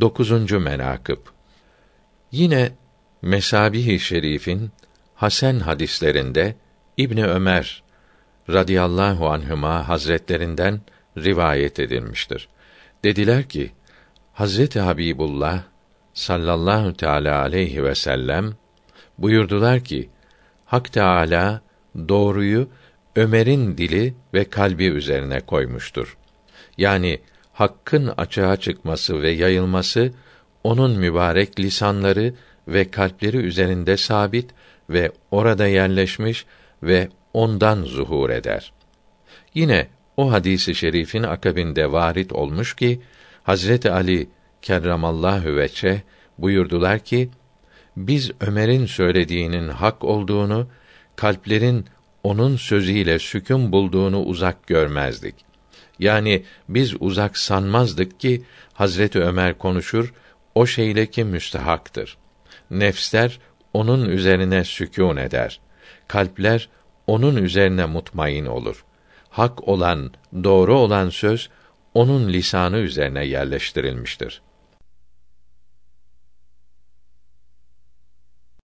9. menakıb Yine Mesabih-i Şerif'in Hasan hadislerinde İbni Ömer radıyallahu anhüma hazretlerinden rivayet edilmiştir. Dediler ki Hazreti Habibullah sallallahu teala aleyhi ve sellem buyurdular ki Hak Teala doğruyu Ömer'in dili ve kalbi üzerine koymuştur. Yani hakkın açığa çıkması ve yayılması onun mübarek lisanları ve kalpleri üzerinde sabit ve orada yerleşmiş ve ondan zuhur eder. Yine o hadisi şerifin akabinde varit olmuş ki Hazreti Ali kerramallahu veçe buyurdular ki biz Ömer'in söylediğinin hak olduğunu, kalplerin onun sözüyle sükün bulduğunu uzak görmezdik. Yani biz uzak sanmazdık ki Hazreti Ömer konuşur, o şeyle ki müstehaktır. Nefsler onun üzerine sükûn eder. Kalpler onun üzerine mutmain olur. Hak olan, doğru olan söz onun lisanı üzerine yerleştirilmiştir.